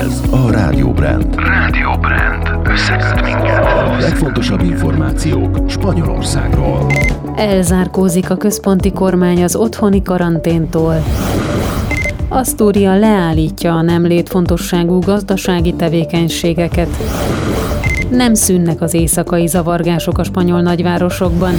Ez a Rádió Brand. Rádió Brand. Összeköt minket. A legfontosabb információk Spanyolországról. Elzárkózik a központi kormány az otthoni karanténtól. Asztúria leállítja a nem létfontosságú gazdasági tevékenységeket. Nem szűnnek az éjszakai zavargások a spanyol nagyvárosokban.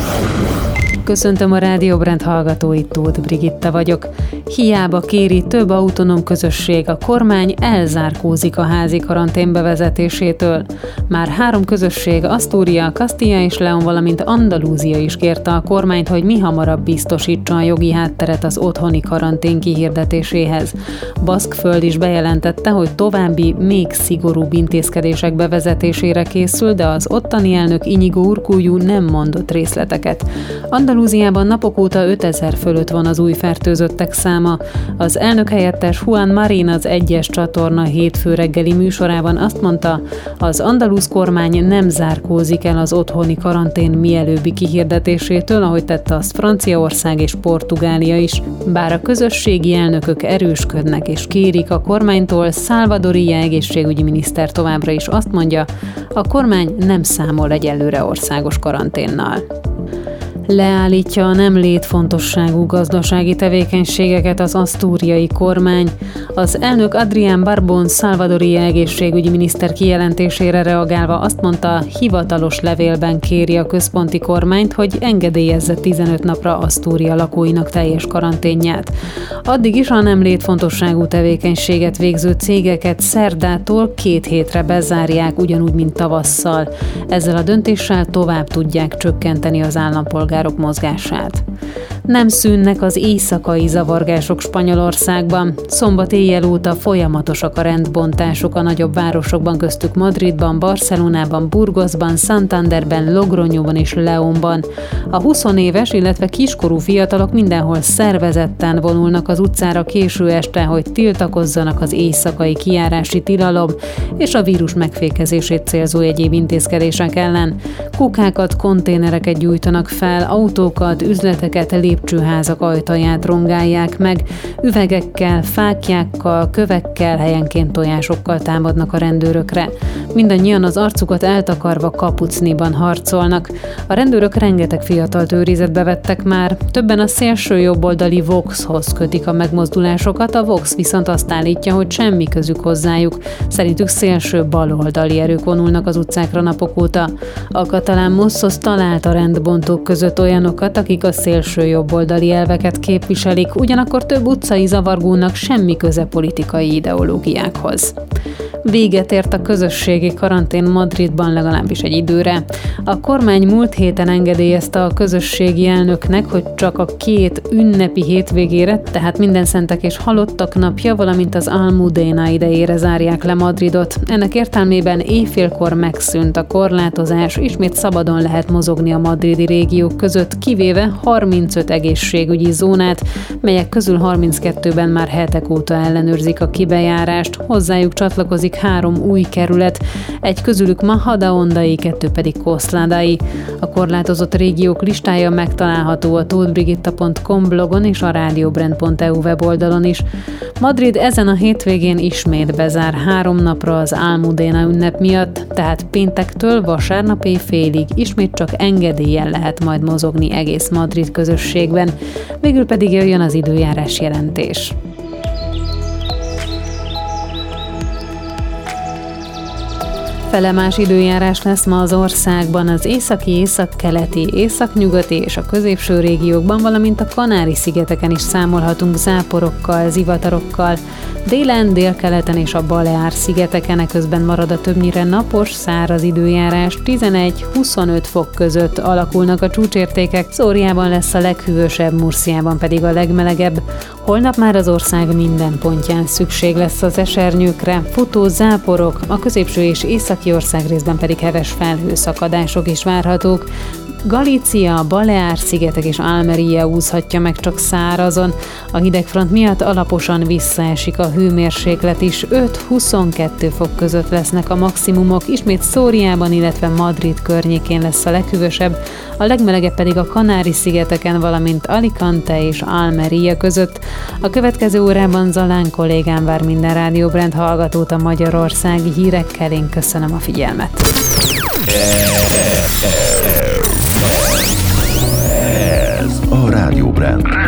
Köszöntöm a Rádió Brand hallgatóit, Tóth Brigitta vagyok. Hiába kéri több autonóm közösség, a kormány elzárkózik a házi karantén bevezetésétől. Már három közösség, Asztúria, Castilla és Leon, valamint Andalúzia is kérte a kormányt, hogy mi hamarabb biztosítsa a jogi hátteret az otthoni karantén kihirdetéséhez. Baszkföld is bejelentette, hogy további, még szigorúbb intézkedések bevezetésére készül, de az ottani elnök Inigo Urkuljú nem mondott részleteket. Andalúziában napok óta 5000 fölött van az új fertőzöttek száma. Az elnök helyettes Juan Marin az egyes csatorna hétfő reggeli műsorában azt mondta, az andalúz kormány nem zárkózik el az otthoni karantén mielőbbi kihirdetésétől, ahogy tette azt Franciaország és Portugália is. Bár a közösségi elnökök erősködnek és kérik a kormánytól, Salvadori egészségügyi miniszter továbbra is azt mondja, a kormány nem számol egyelőre országos karanténnal leállítja a nem létfontosságú gazdasági tevékenységeket az asztúriai kormány. Az elnök Adrián Barbon Salvadori egészségügyi miniszter kijelentésére reagálva azt mondta, hivatalos levélben kéri a központi kormányt, hogy engedélyezze 15 napra Asztúria lakóinak teljes karanténját. Addig is a nem létfontosságú tevékenységet végző cégeket szerdától két hétre bezárják, ugyanúgy, mint tavasszal. Ezzel a döntéssel tovább tudják csökkenteni az állampolgárok állampolgárok mozgását. Nem szűnnek az éjszakai zavargások Spanyolországban. Szombat éjjel óta folyamatosak a rendbontások a nagyobb városokban, köztük Madridban, Barcelonában, Burgosban, Santanderben, Logronyóban és Leonban. A 20 éves, illetve kiskorú fiatalok mindenhol szervezetten vonulnak az utcára késő este, hogy tiltakozzanak az éjszakai kiárási tilalom és a vírus megfékezését célzó egyéb intézkedések ellen. Kukákat, konténereket gyújtanak fel, autókat, üzleteket, lépcsőházak ajtaját rongálják meg, üvegekkel, fákjákkal, kövekkel, helyenként tojásokkal támadnak a rendőrökre. Mindannyian az arcukat eltakarva kapucniban harcolnak. A rendőrök rengeteg fiatalt őrizetbe vettek már, többen a szélső jobboldali Voxhoz kötik a megmozdulásokat, a Vox viszont azt állítja, hogy semmi közük hozzájuk. Szerintük szélső baloldali erők vonulnak az utcákra napok óta. A katalán Mossos talált a rendbontók között olyanokat, akik a szélső jobboldali elveket képviselik, ugyanakkor több utcai zavargónak semmi köze politikai ideológiákhoz. Véget ért a közösségi karantén Madridban legalábbis egy időre. A kormány múlt héten engedélyezte a közösségi elnöknek, hogy csak a két ünnepi hétvégére, tehát minden szentek és halottak napja, valamint az Almudena idejére zárják le Madridot. Ennek értelmében éjfélkor megszűnt a korlátozás, ismét szabadon lehet mozogni a madridi régiók között, kivéve 35 egészségügyi zónát, melyek közül 32-ben már hetek óta ellenőrzik a kibejárást, hozzájuk csatlakozik három új kerület, egy közülük Mahadaondai, kettő pedig Koszládai. A korlátozott régiók listája megtalálható a tóthbrigitta.com blogon és a radiobrand.eu weboldalon is. Madrid ezen a hétvégén ismét bezár három napra az Almudena ünnep miatt, tehát péntektől vasárnap félig ismét csak engedélyen lehet majd mozogni egész Madrid közösségben. Végül pedig jöjjön az időjárás jelentés. Felemás időjárás lesz ma az országban, az északi, északkeleti, északnyugati és a középső régiókban, valamint a Kanári-szigeteken is számolhatunk záporokkal, zivatarokkal. Délen, délkeleten és a Baleár-szigeteken közben marad a többnyire napos, száraz időjárás, 11-25 fok között alakulnak a csúcsértékek, Szóriában lesz a leghűvösebb, Murciában pedig a legmelegebb. Holnap már az ország minden pontján szükség lesz az esernyőkre, futó záporok, a középső és északi északi ország részben pedig heves felhőszakadások is várhatók. Galícia, Baleár-szigetek és Almeria úszhatja meg csak szárazon. A hidegfront miatt alaposan visszaesik a hőmérséklet is. 5-22 fok között lesznek a maximumok, ismét Szóriában, illetve Madrid környékén lesz a leghűvösebb, a legmelegebb pedig a Kanári-szigeteken, valamint Alicante és Almeria között. A következő órában Zalán kollégám vár minden rádióbrend hallgatót a magyarországi hírekkel. Én köszönöm a figyelmet. Ez a Rádió Brand.